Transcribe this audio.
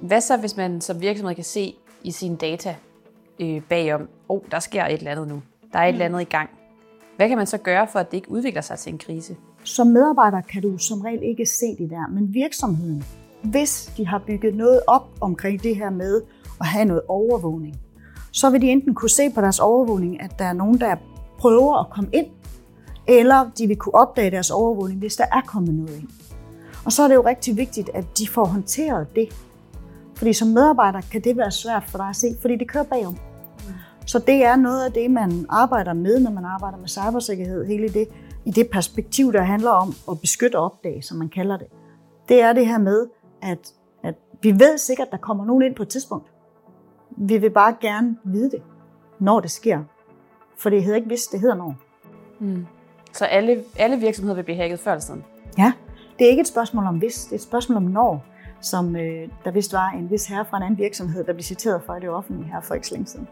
Hvad så, hvis man som virksomhed kan se i sine data øh, bagom, åh, oh, der sker et eller andet nu, der er et eller andet i gang. Hvad kan man så gøre for, at det ikke udvikler sig til en krise? Som medarbejder kan du som regel ikke se det der, men virksomheden, hvis de har bygget noget op omkring det her med at have noget overvågning, så vil de enten kunne se på deres overvågning, at der er nogen, der prøver at komme ind, eller de vil kunne opdage deres overvågning, hvis der er kommet noget ind. Og så er det jo rigtig vigtigt, at de får håndteret det. Fordi som medarbejder kan det være svært for dig at se, fordi det kører bagom. Så det er noget af det, man arbejder med, når man arbejder med cybersikkerhed. Hele det, i det perspektiv, der handler om at beskytte og opdage, som man kalder det. Det er det her med, at, at vi ved sikkert, at der kommer nogen ind på et tidspunkt. Vi vil bare gerne vide det, når det sker. For det hedder ikke hvis, det hedder når. Mm. Så alle, alle virksomheder vil blive hacket før eller siden? Ja, det er ikke et spørgsmål om hvis, det er et spørgsmål om når, som øh, der vist var en vis herre fra en anden virksomhed, der blev citeret for i det offentlige her for ikke så længe siden.